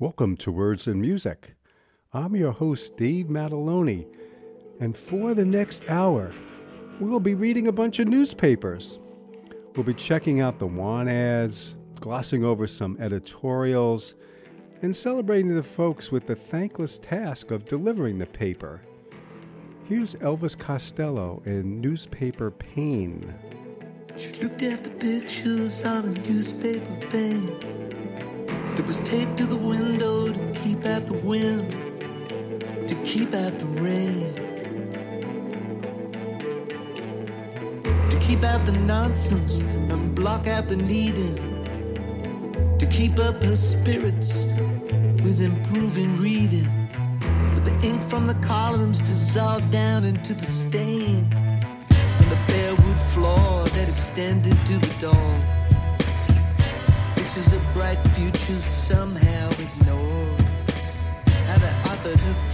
Welcome to Words and Music. I'm your host, Dave Mataloni, and for the next hour, we'll be reading a bunch of newspapers. We'll be checking out the want ads, glossing over some editorials, and celebrating the folks with the thankless task of delivering the paper. Here's Elvis Costello in Newspaper Pane. She looked at the pictures on a newspaper pane that was taped to the window to keep out the wind, to keep out the rain, to keep out the nonsense and block out the needing, to keep up her spirits with improving reading. But the ink from the columns dissolved down into the stain and the bare wood floor that extended to the door. Bright futures somehow ignored. How they offered her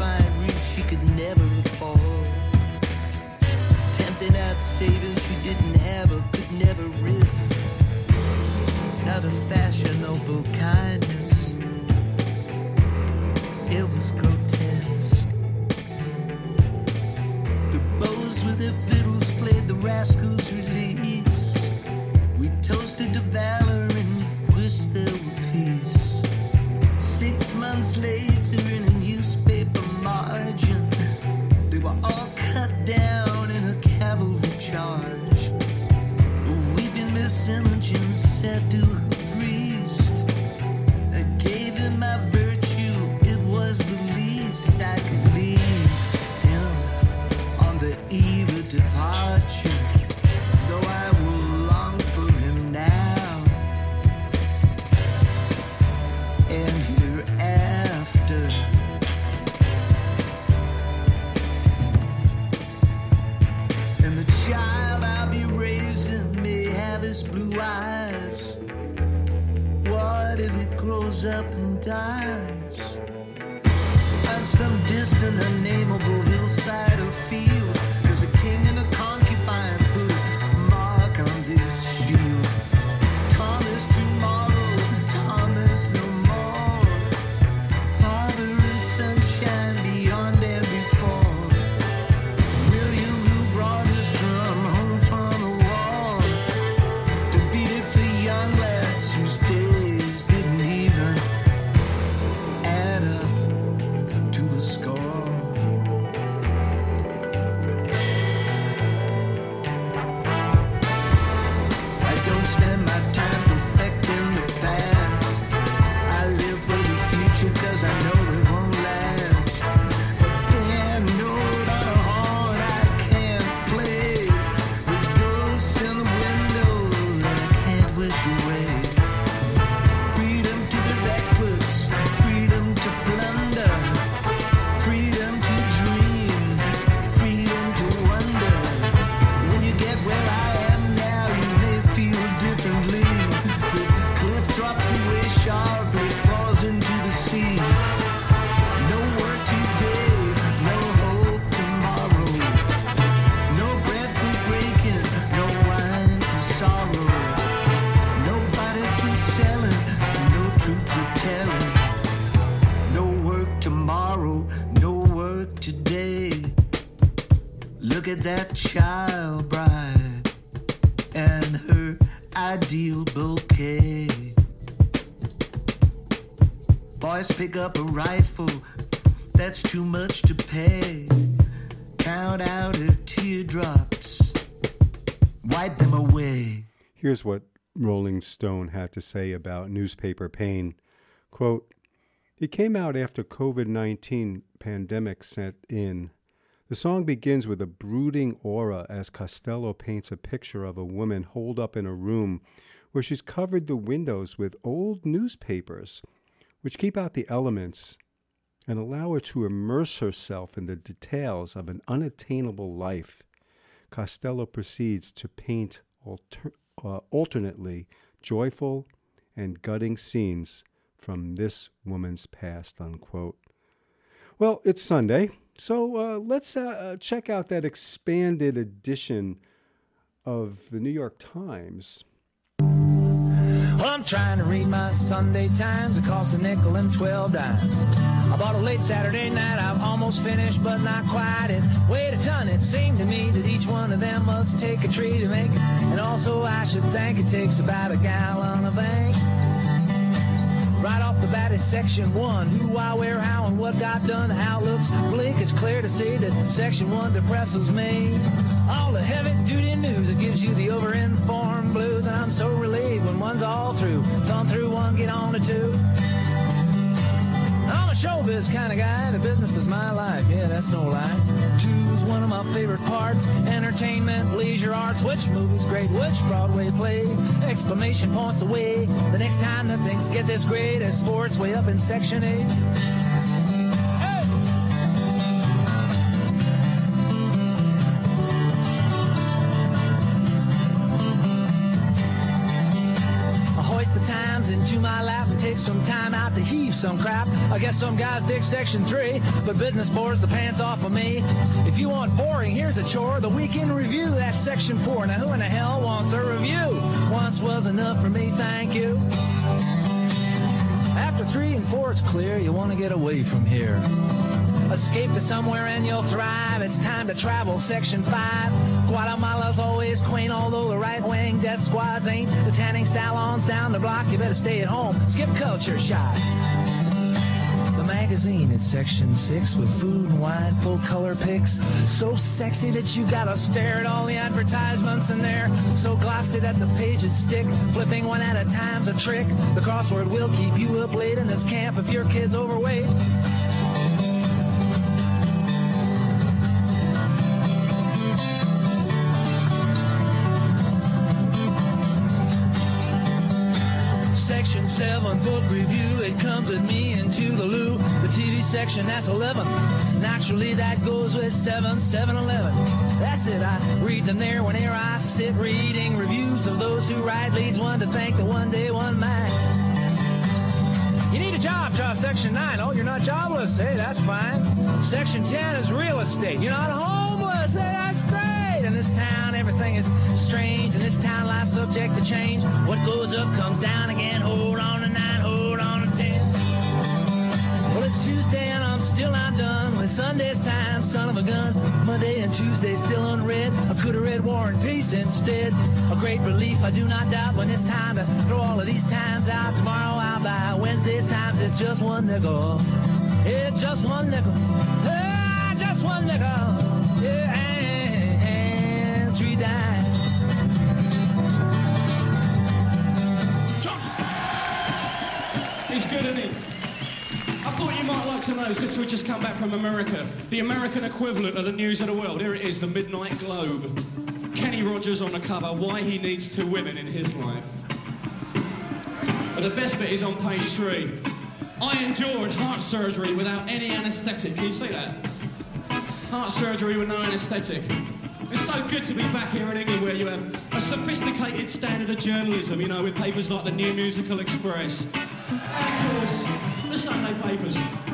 that child bride and her ideal bouquet. Boys pick up a rifle, that's too much to pay. Count out her teardrops, wipe them away. Here's what Rolling Stone had to say about newspaper pane. Quote, it came out after COVID-19 pandemic set in. The song begins with a brooding aura as Costello paints a picture of a woman holed up in a room where she's covered the windows with old newspapers, which keep out the elements and allow her to immerse herself in the details of an unattainable life. Costello proceeds to paint alter- uh, alternately joyful and gutting scenes from this woman's past. Unquote. Well, it's Sunday, so uh, let's uh, check out that expanded edition of the New York Times. Well, I'm trying to read my Sunday Times. It costs a nickel and 12 dimes. I bought a late Saturday night. I've almost finished, but not quite. It weighed a ton. It seemed to me that each one of them must take a tree to make. And also, I should think it takes about a gallon of ink. Right off the bat in section one, who, why, where, how, and what got done, how looks bleak. It's clear to see that section one depresses me. All the heavy duty news, it gives you the over-informed blues, I'm so relieved when one's all through. Thumb through one, get on to two. Showbiz kind of guy. The business is my life. Yeah, that's no lie. Two's one of my favorite parts. Entertainment, leisure arts. Which movie's great? Which Broadway play? Exclamation points away. The next time that things get this great, as sports way up in section eight. Some crap. I guess some guys dig section three, but business bores the pants off of me. If you want boring, here's a chore. The weekend review, that's section four. Now who in the hell wants a review? Once was enough for me, thank you. After three and four, it's clear you want to get away from here. Escape to somewhere and you'll thrive. It's time to travel. Section 5. Guatemala's always quaint, although the right wing death squads ain't. The tanning salons down the block, you better stay at home. Skip culture shot. The magazine is section 6 with food and wine, full color pics. So sexy that you gotta stare at all the advertisements in there. So glossy that the pages stick. Flipping one at a time's a trick. The crossword will keep you up late in this camp if your kid's overweight. Section 7 book review, it comes with me into the loo. The TV section, that's 11. Naturally, that goes with 7, 7, 11. That's it, I read them there whenever I sit reading reviews of those who write leads one to think that one day one might. You need a job, try section 9. Oh, you're not jobless. Hey, that's fine. Section 10 is real estate. You're not homeless. Hey. In this town, everything is strange. In this town, life's subject to change. What goes up comes down again. Hold on to 9, hold on to 10. Well, it's Tuesday and I'm still not done with Sunday's time, son of a gun. Monday and Tuesday still unread. I could have read War and Peace instead. A great relief, I do not doubt, when it's time to throw all of these times out. Tomorrow I'll buy Wednesday's times, it's just one nickel. Yeah, just one nickel. Ah, just one nickel. Since we just come back from America, the American equivalent of the news of the world. Here it is, the Midnight Globe. Kenny Rogers on the cover, why he needs two women in his life. But the best bit is on page three. I endured heart surgery without any anaesthetic. Can you see that? Heart surgery with no anaesthetic. It's so good to be back here in England where you have a sophisticated standard of journalism, you know, with papers like the New Musical Express. And of course, the Sunday papers.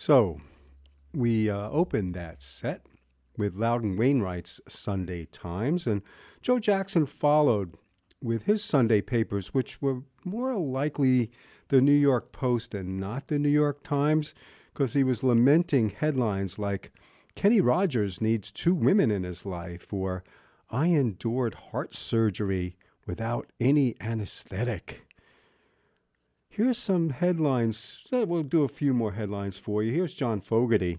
So we uh, opened that set with Loudon Wainwright's Sunday Times, and Joe Jackson followed with his Sunday papers, which were more likely the New York Post and not the New York Times, because he was lamenting headlines like Kenny Rogers needs two women in his life, or I endured heart surgery without any anesthetic. Here's some headlines. We'll do a few more headlines for you. Here's John Fogerty.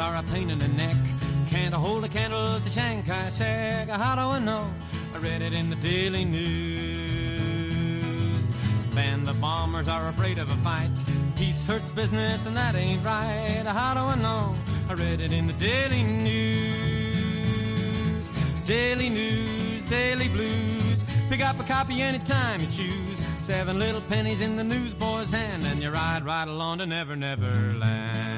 Are a pain in the neck. Can't hold a candle to Chiang Kai-shek. How do I know? I read it in the Daily News. Band of bombers are afraid of a fight. Peace hurts business, and that ain't right. How do I know? I read it in the Daily News. Daily News, Daily Blues. Pick up a copy anytime you choose. Seven little pennies in the newsboy's hand, and you ride right along to Never Never Land.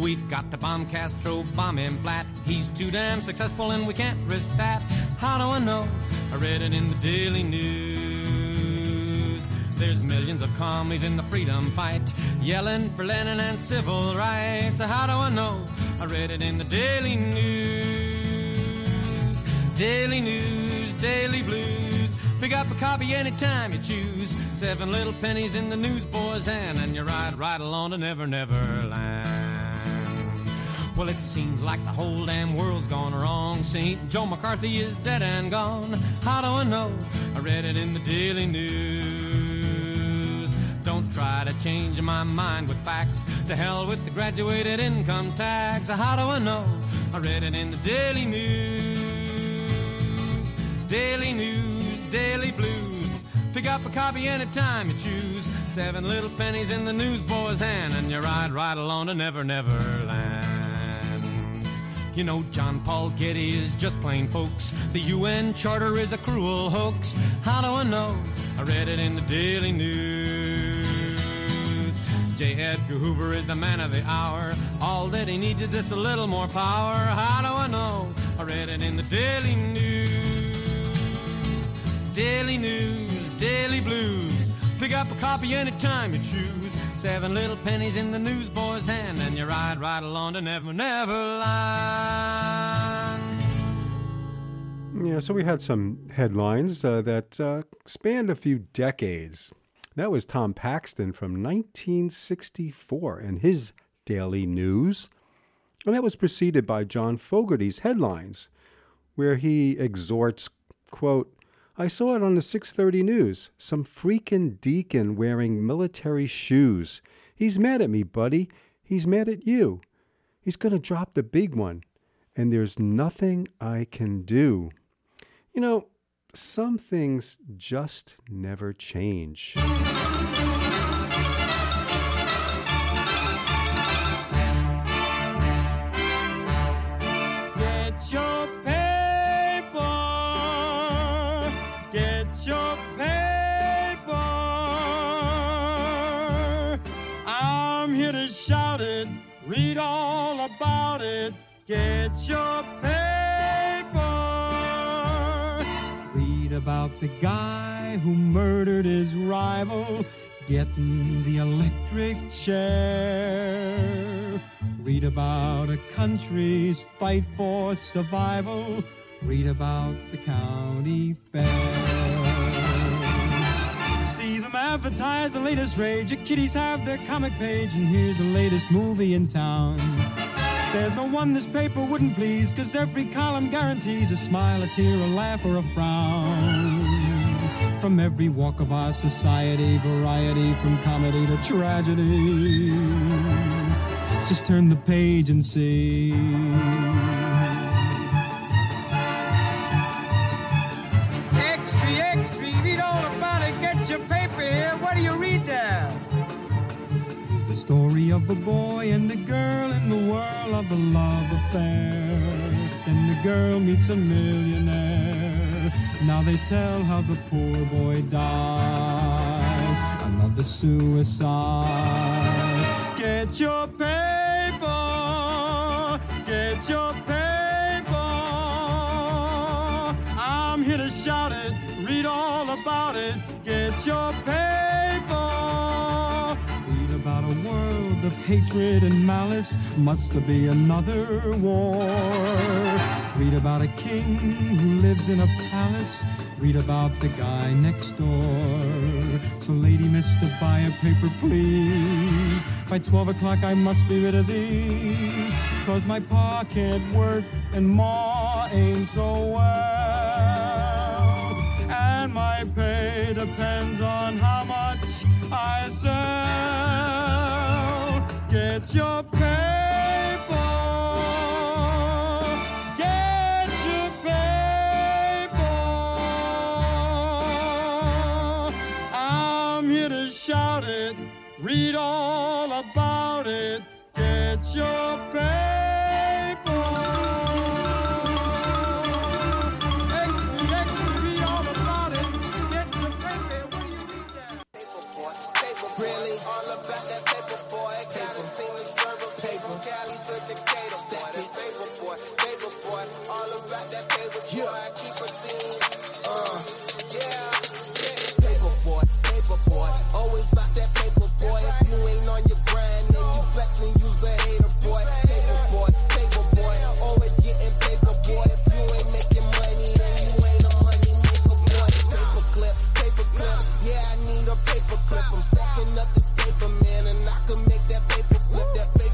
We've got to bomb Castro, bomb him flat. He's too damn successful, and we can't risk that. How do I know? I read it in the Daily News. There's millions of commies in the freedom fight, yelling for Lenin and civil rights. How do I know? I read it in the Daily News. Daily News, Daily Blues. Pick up a copy anytime you choose. Seven little pennies in the newsboy's hand, and you ride right along to Never Never Land. Well, it seems like the whole damn world's gone wrong. St. Joe McCarthy is dead and gone. How do I know? I read it in the Daily News. Don't try to change my mind with facts. To hell with the graduated income tax. How do I know? I read it in the Daily News. Daily News, Daily Blues. Pick up a copy anytime you choose. Seven little pennies in the newsboy's hand, and you ride right along to Never Never Land. You know, John Paul Getty is just plain folks. The UN Charter is a cruel hoax. How do I know? I read it in the Daily News. J. Edgar Hoover is the man of the hour. All that he needs is just a little more power. How do I know? I read it in the Daily News. Daily News, Daily Blues. Pick up a copy anytime you choose. Seven little pennies in the newsboy's hand, and you ride right along to Never Never Land. Yeah, so we had some headlines uh, that uh, spanned a few decades. That was Tom Paxton from 1964 and his Daily News. And that was preceded by John Fogerty's headlines, where he exhorts, quote, I saw it on the 630 News. Some freaking deacon wearing military shoes. He's mad at me, buddy. He's mad at you. He's going to drop the big one. And there's nothing I can do. You know, some things just never change. Read all about it. Get your paper. Read about the guy who murdered his rival, getting the electric chair. Read about a country's fight for survival. Read about the county fair. Advertise the latest rage. Your kiddies have their comic page, and here's the latest movie in town. There's no one this paper wouldn't please, cause every column guarantees a smile, a tear, a laugh, or a frown. From every walk of our society, variety from comedy to tragedy. Just turn the page and see. Extra, extra, read all about it. Get your The story of a boy and a girl in the whirl of a love affair. Then the girl meets a millionaire. Now they tell how the poor boy died. Another suicide. Get your paper. Get your paper. I'm here to shout it. Read all about it. Get your paper. A world of hatred and malice. Must there be another war? Read about a king who lives in a palace. Read about the guy next door. So, lady, mister, buy a paper, please. By 12 o'clock, I must be rid of these. Cause my pa can't work and ma ain't so well. And my pay depends on how much I sell. Get your paper clip. I'm stacking up this paper, man, and I can make that paper flip. That paper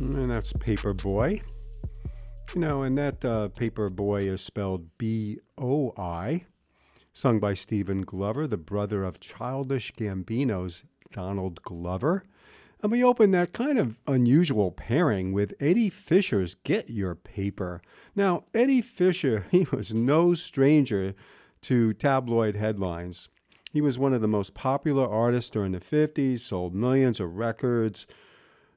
And that's Paper Boy. You know, and that uh, Paper Boy is spelled B O I, sung by Stephen Glover, the brother of Childish Gambino's Donald Glover. And we open that kind of unusual pairing with Eddie Fisher's Get Your Paper. Now, Eddie Fisher, he was no stranger to tabloid headlines. He was one of the most popular artists during the 50s, sold millions of records.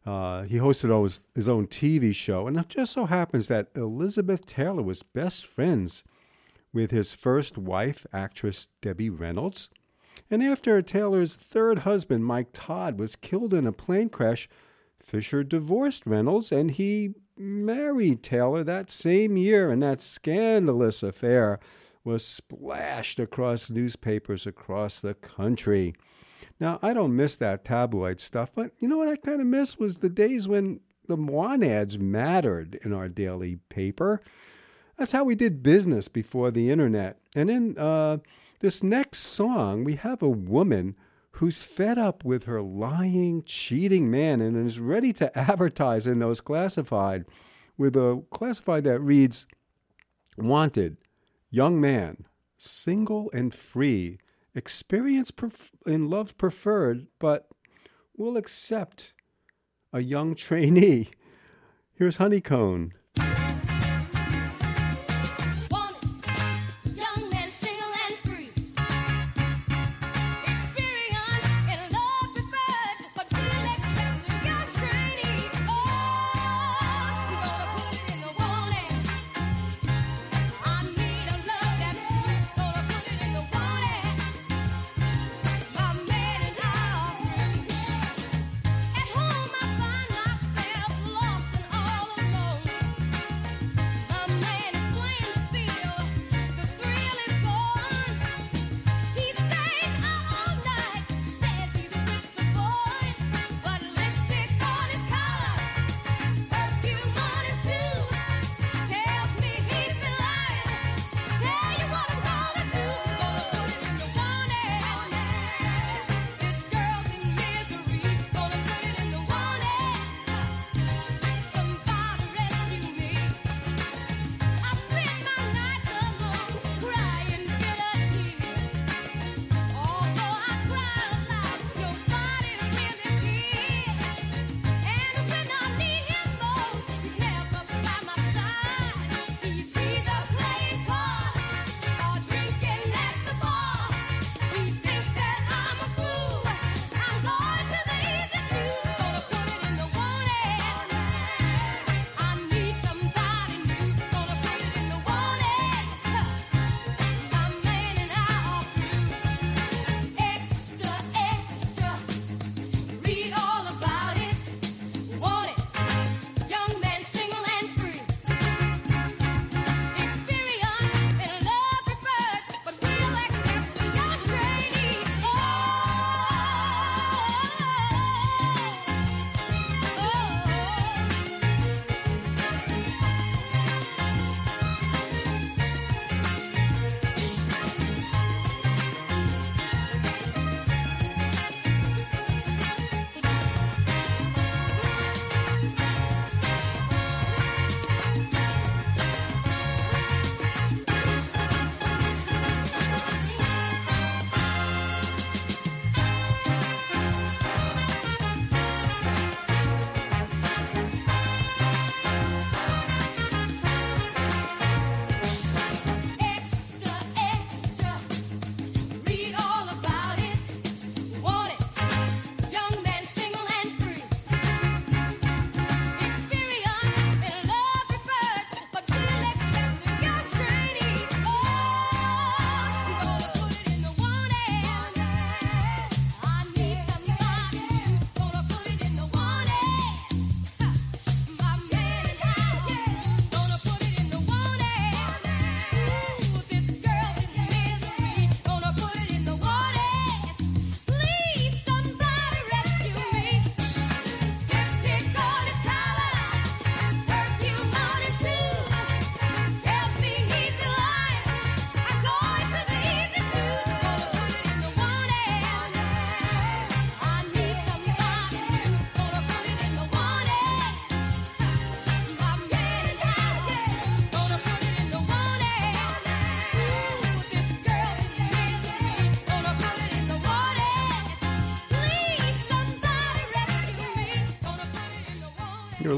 Uh, he hosted always his own TV show, and it just so happens that Elizabeth Taylor was best friends with his first wife, actress Debbie Reynolds. And after Taylor's third husband, Mike Todd, was killed in a plane crash, Fisher divorced Reynolds and he married Taylor that same year, and that scandalous affair was splashed across newspapers across the country. Now, I don't miss that tabloid stuff, but you know what I kind of miss was the days when the Moan ads mattered in our daily paper. That's how we did business before the internet. And in uh, this next song, we have a woman who's fed up with her lying, cheating man and is ready to advertise in those classified with a classified that reads Wanted, young man, single and free, experience pref- in love preferred, but will accept a young trainee. Here's Honeycomb.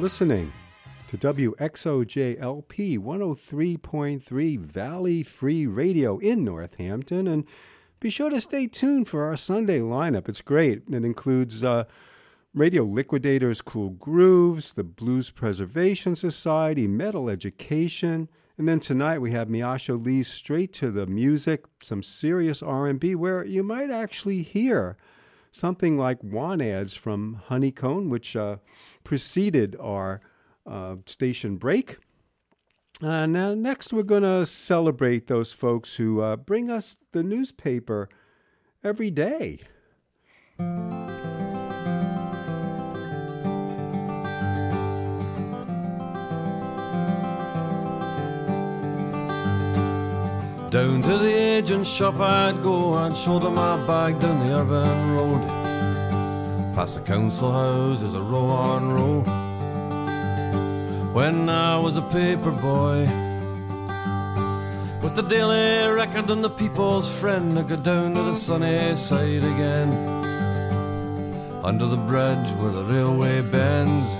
Listening to WXOJLP 103.3 Valley Free Radio in Northampton. And be sure to stay tuned for our Sunday lineup. It's great. It includes uh, Radio Liquidators Cool Grooves, the Blues Preservation Society, Metal Education. And then tonight we have Miasha Lee Straight to the Music, some serious R&B where you might actually hear something like Want Ads from Honey Cone, which uh, preceded our uh, station break. Uh, now, next, we're going to celebrate those folks who uh, bring us the newspaper every day. Down to the agent shop I'd go and shoulder my bag down the Irvine Road. Past the council house is a row on row. When I was a paper boy, with the Daily Record and the People's Friend, I go down to the sunny side again. Under the bridge where the railway bends.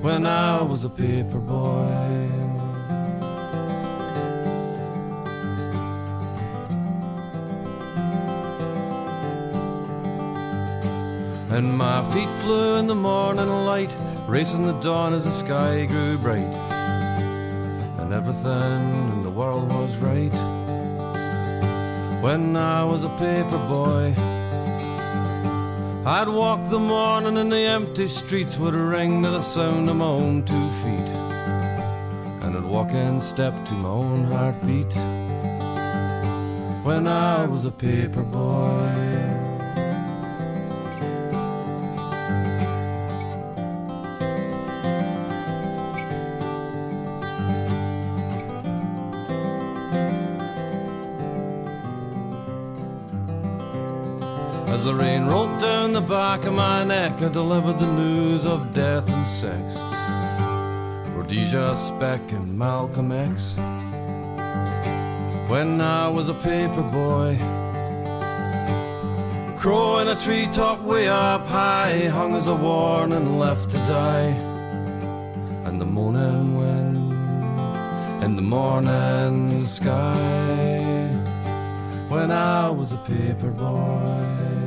When I was a paper boy. And my feet flew in the morning light, racing the dawn as the sky grew bright. And everything in the world was right. When I was a paper boy, I'd walk the morning in the empty streets a ring to the sound of my own two feet. And I'd walk in step to my own heartbeat. When I was a paper boy. As the rain rolled down the back of my neck, I delivered the news of death and sex. Rhodesia Speck and Malcolm X. When I was a paper boy, crow in a treetop way up high, hung as a warning, left to die. And the morning wind in the morning sky when I was a paper boy.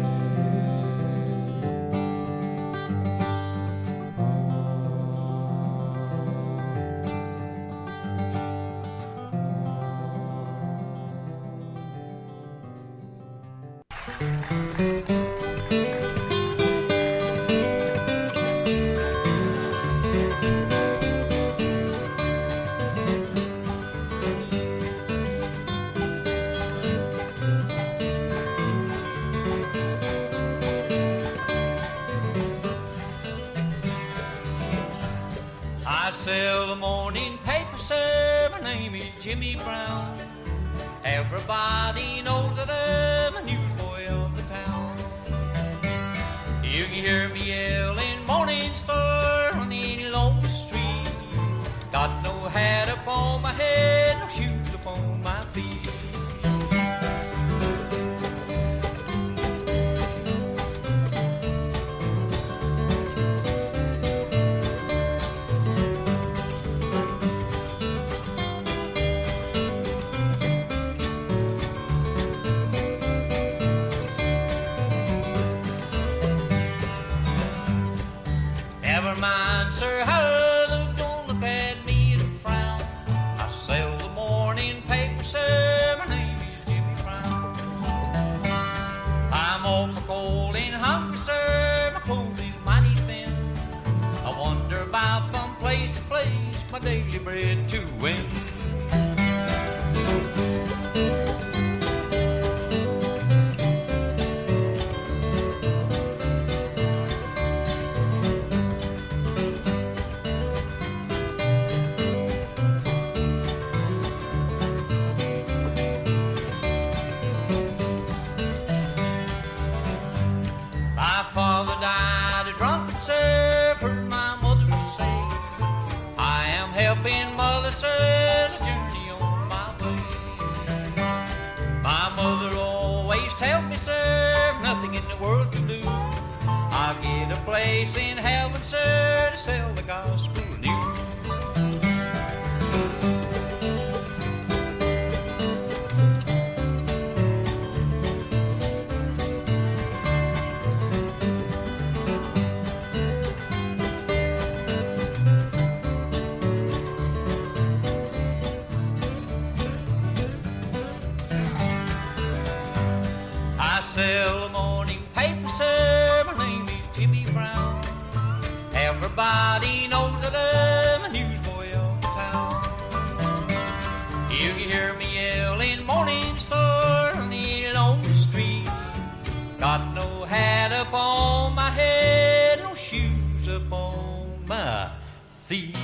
Feet.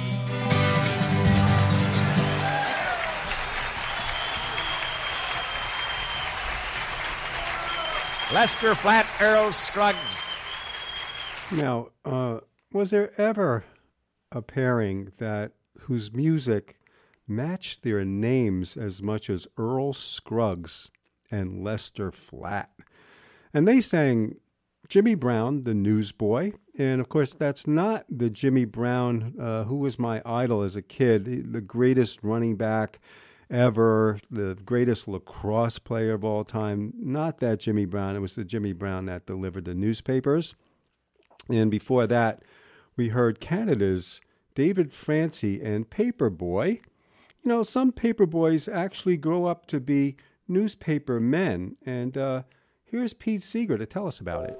Lester Flatt Earl Scruggs. Now, uh, was there ever a pairing that whose music matched their names as much as Earl Scruggs and Lester Flatt? And they sang Jimmy Brown, the newsboy. And of course, that's not the Jimmy Brown uh, who was my idol as a kid, the greatest running back ever, the greatest lacrosse player of all time. Not that Jimmy Brown, it was the Jimmy Brown that delivered the newspapers. And before that, we heard Canada's David Francey and Paperboy. You know, some paper boys actually grow up to be newspaper men. And uh, here's Pete Seeger to tell us about it.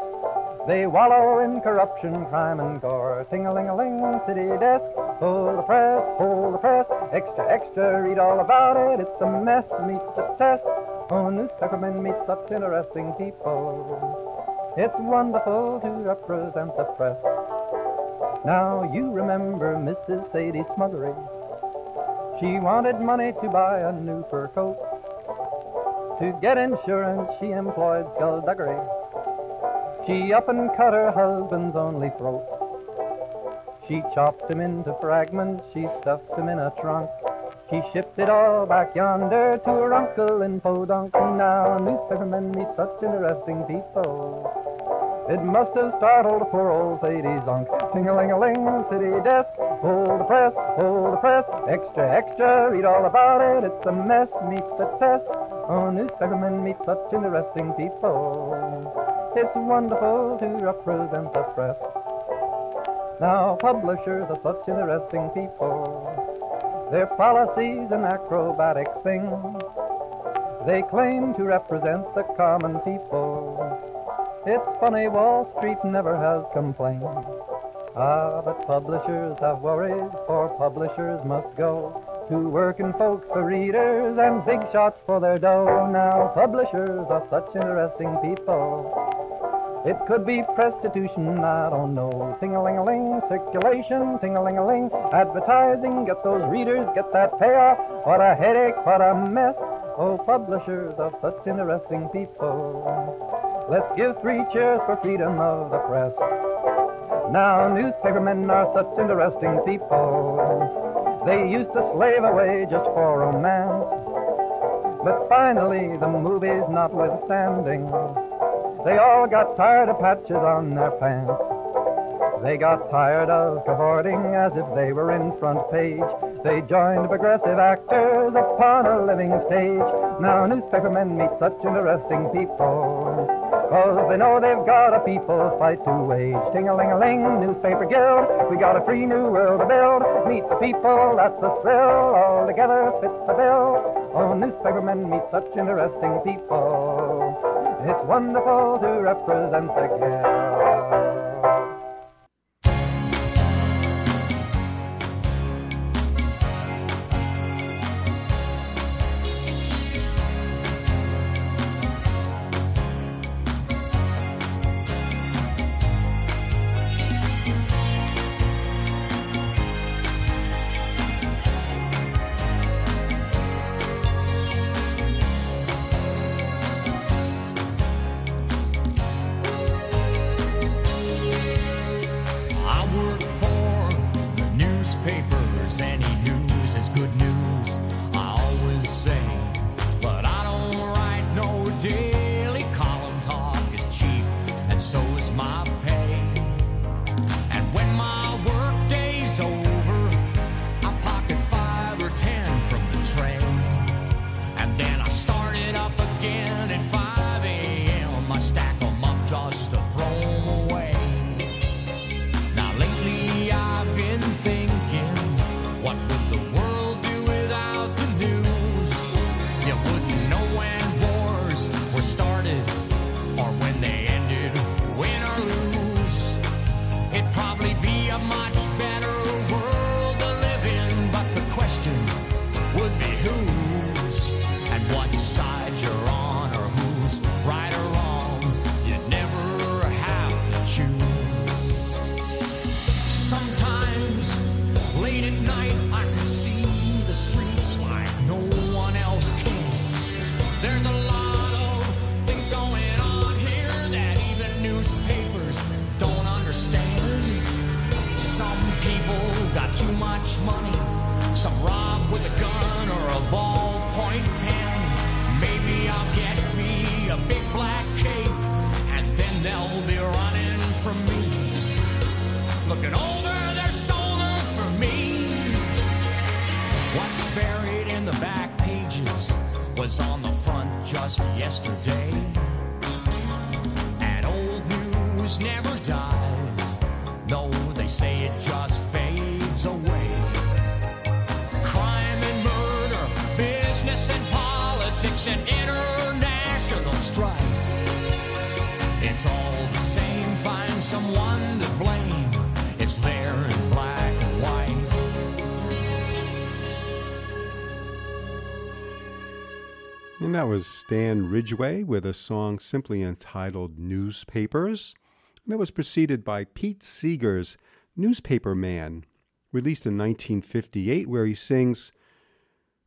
They wallow in corruption, crime, and gore. Ting-a-ling-a-ling, city desk. Pull the press, pull the press. Extra, extra, read all about it. It's a mess, meets the test. Oh, newspapermen meet such interesting people. It's wonderful to represent the press. Now you remember Mrs. Sadie Smuggery. She wanted money to buy a new fur coat. To get insurance, she employed skullduggery. She up and cut her husband's only throat. She chopped him into fragments, she stuffed him in a trunk. She shipped it all back yonder to her uncle in Podunk. Now newspapermen meet such interesting people. It must have startled poor old Sadie's unk. Ting-a-ling-a-ling, city desk. Hold the press, hold the press. Extra, extra, read all about it. It's a mess, meets the test. Oh, newspapermen meet such interesting people. It's wonderful to represent the press. Now, publishers are such interesting people. Their policy's an acrobatic thing. They claim to represent the common people. It's funny, Wall Street never has complained. Ah, but publishers have worries, for publishers must go to working folks for readers and big shots for their dough. Now, publishers are such interesting people. It could be prostitution, I don't know. Ting-a-ling-a-ling, circulation, ting-a-ling-a-ling, advertising, get those readers, get that payoff. What a headache, what a mess. Oh, publishers are such interesting people. Let's give three cheers for freedom of the press. Now, newspapermen are such interesting people. They used to slave away just for romance. But finally, the movies notwithstanding, they all got tired of patches on their pants. They got tired of cavorting as if they were in front page. They joined progressive actors upon a living stage. Now newspapermen meet such interesting people. Cause they know they've got a people's fight to wage. Ting-a-ling-a-ling, newspaper guild. We got a free new world to build. Meet the people, that's a thrill. All together fits the bill. Oh, newspapermen meet such interesting people. It's wonderful to represent the guild. Dan Ridgway with a song simply entitled Newspapers. And that was preceded by Pete Seeger's Newspaper Man, released in 1958, where he sings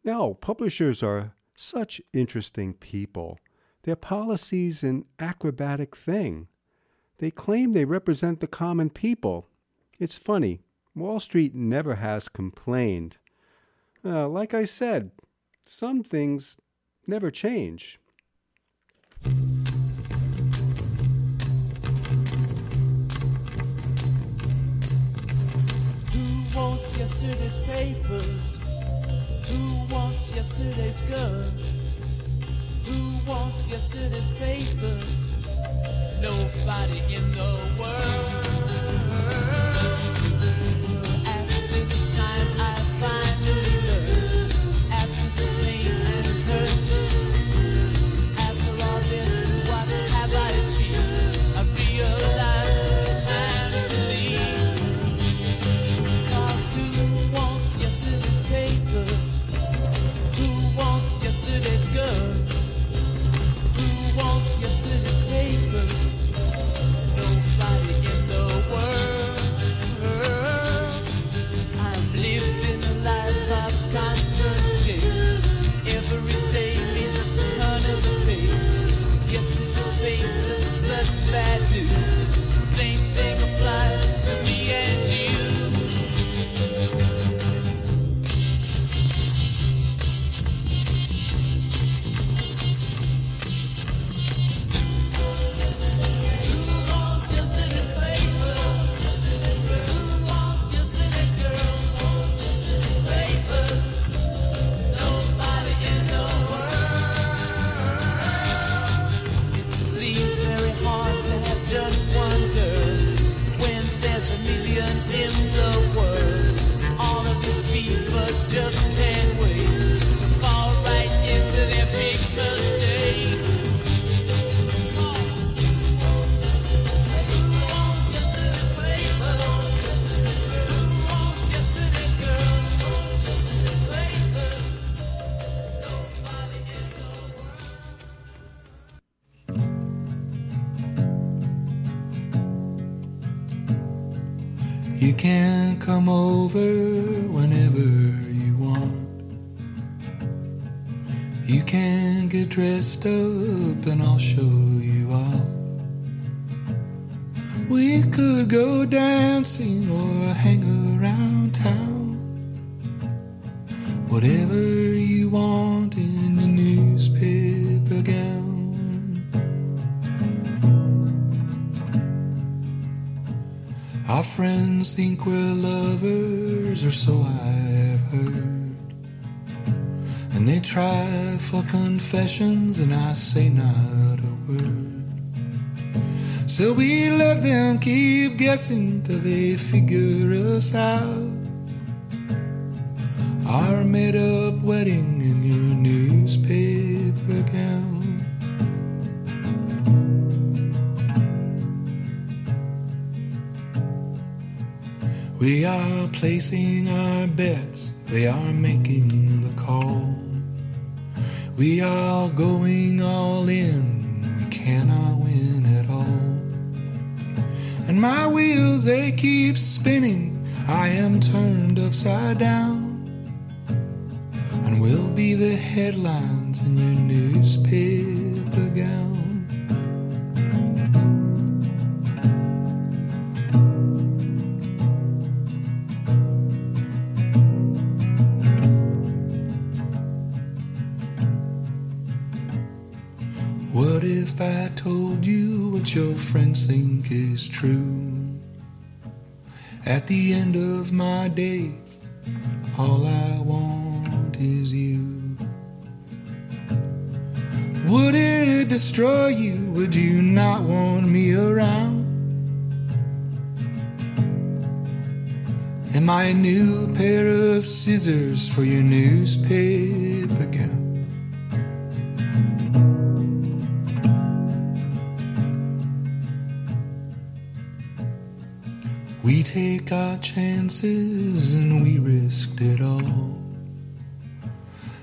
Now, publishers are such interesting people. Their policy's an acrobatic thing. They claim they represent the common people. It's funny, Wall Street never has complained. Uh, like I said, some things never change. Who wants yesterday's papers? Who wants yesterday's gun? Who wants yesterday's papers? Nobody in the world. You can come over whenever you want. You can get dressed up and I'll show you off. We could go dancing or hang around town. Whatever you want Our friends think we're lovers, or so I've heard. And they try for confessions, and I say not a word. So we let them keep guessing till they figure us out. Our made up wedding We are placing our bets, they are making the call. We are going all in, we cannot win at all. And my wheels, they keep spinning, I am turned upside down. And we'll be the headlines in your newspaper gown. Your friends think is true? At the end of my day, all I want is you. Would it destroy you? Would you not want me around? Am I a new pair of scissors for your newspaper gown? Take our chances and we risked it all.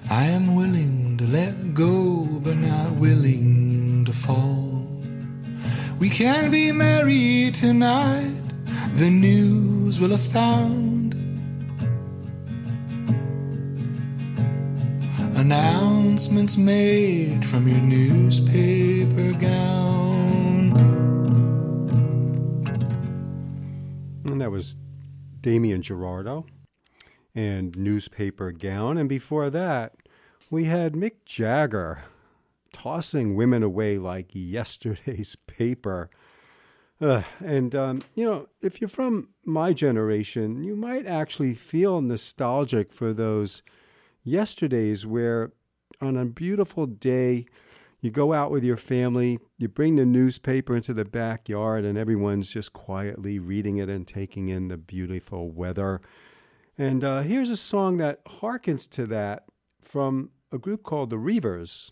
I am willing to let go, but not willing to fall. We can be married tonight, the news will astound. Announcements made from your newspaper gown. Was Damien Gerardo and Newspaper Gown. And before that, we had Mick Jagger tossing women away like yesterday's paper. Uh, and, um, you know, if you're from my generation, you might actually feel nostalgic for those yesterdays where on a beautiful day, you go out with your family, you bring the newspaper into the backyard, and everyone's just quietly reading it and taking in the beautiful weather. And uh, here's a song that harkens to that from a group called the Reavers.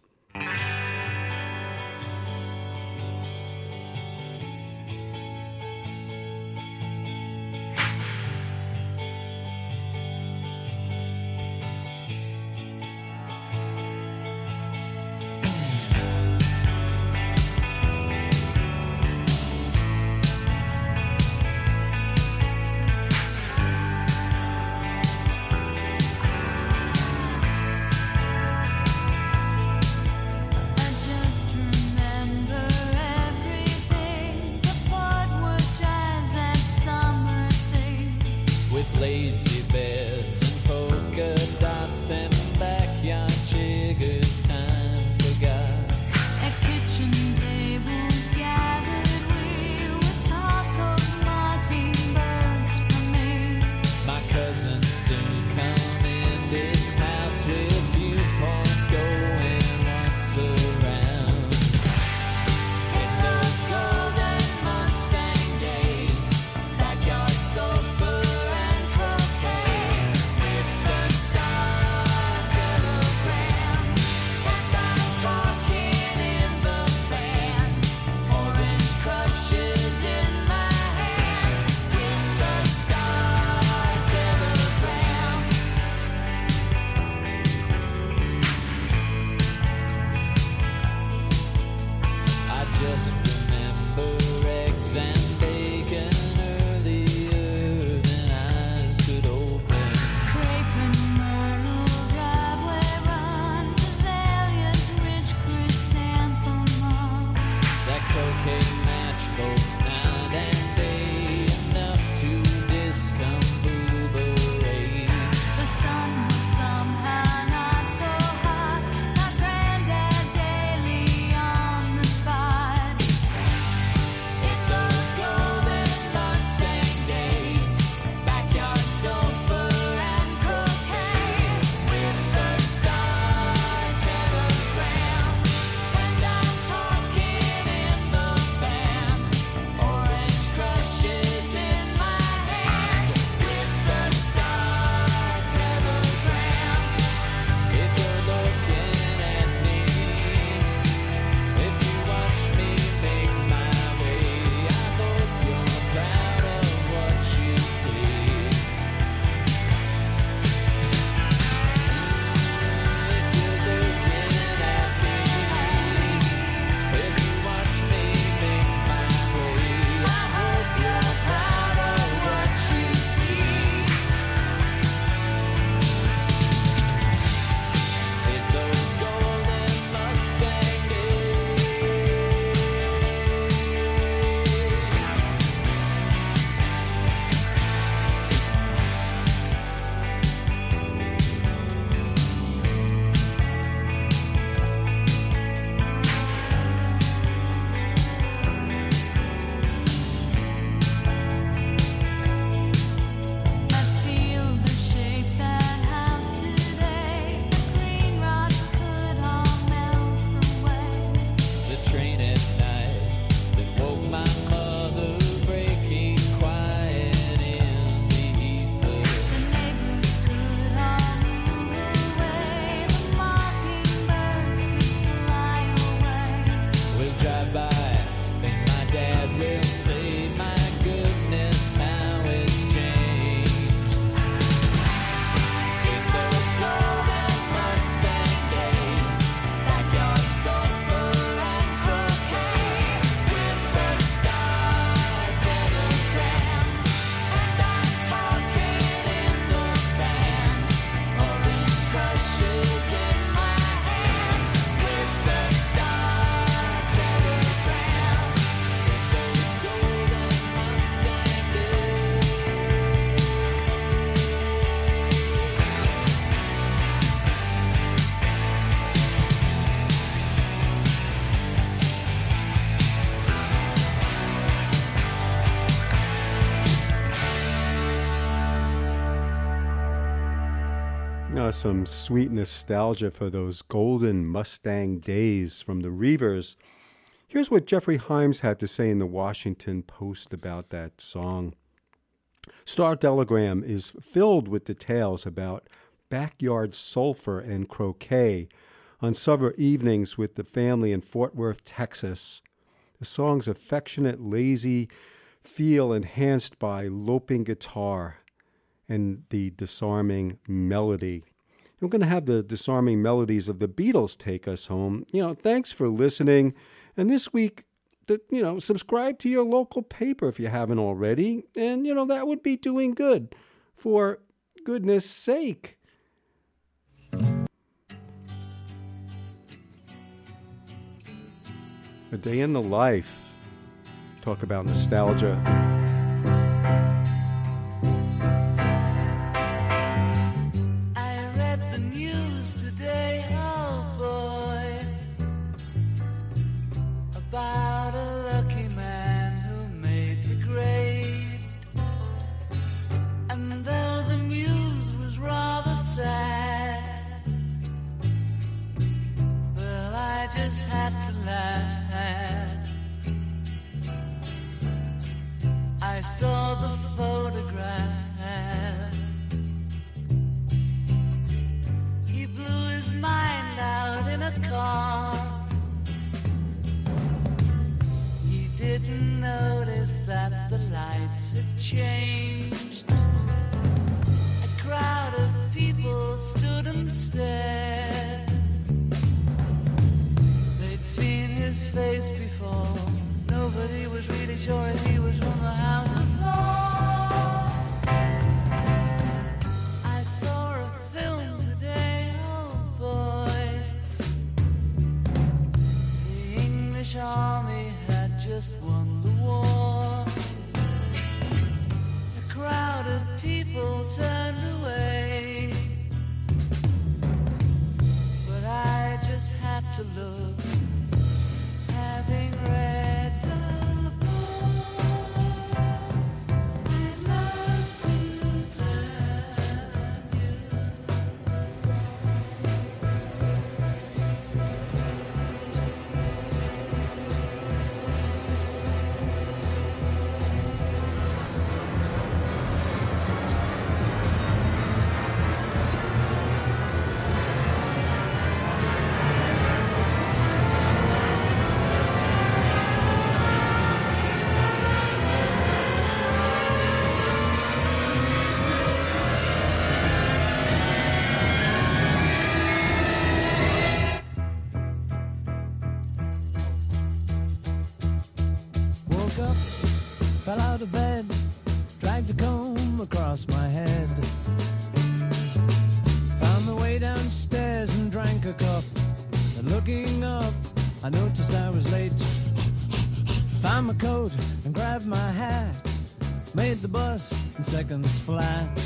Some sweet nostalgia for those golden Mustang days from the Reavers. Here's what Geoffrey Himes had to say in the Washington Post about that song. Star Telegram is filled with details about backyard sulfur and croquet on summer evenings with the family in Fort Worth, Texas. The song's affectionate, lazy feel enhanced by loping guitar and the disarming melody. We're going to have the disarming melodies of the Beatles take us home. You know, thanks for listening. And this week, the, you know, subscribe to your local paper if you haven't already. And, you know, that would be doing good for goodness sake. A day in the life. Talk about nostalgia. Bus in seconds flat.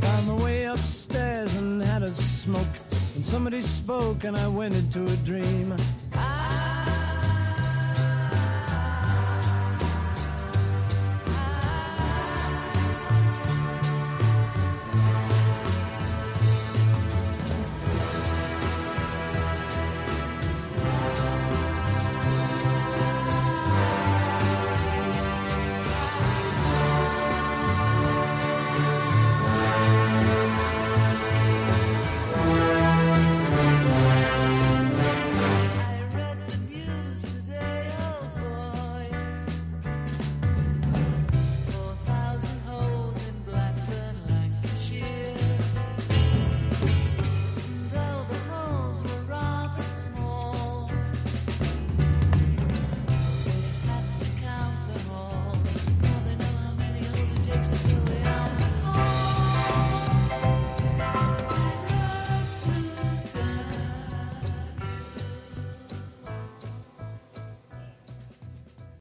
Found my way upstairs and had a smoke. And somebody spoke and I went into a dream.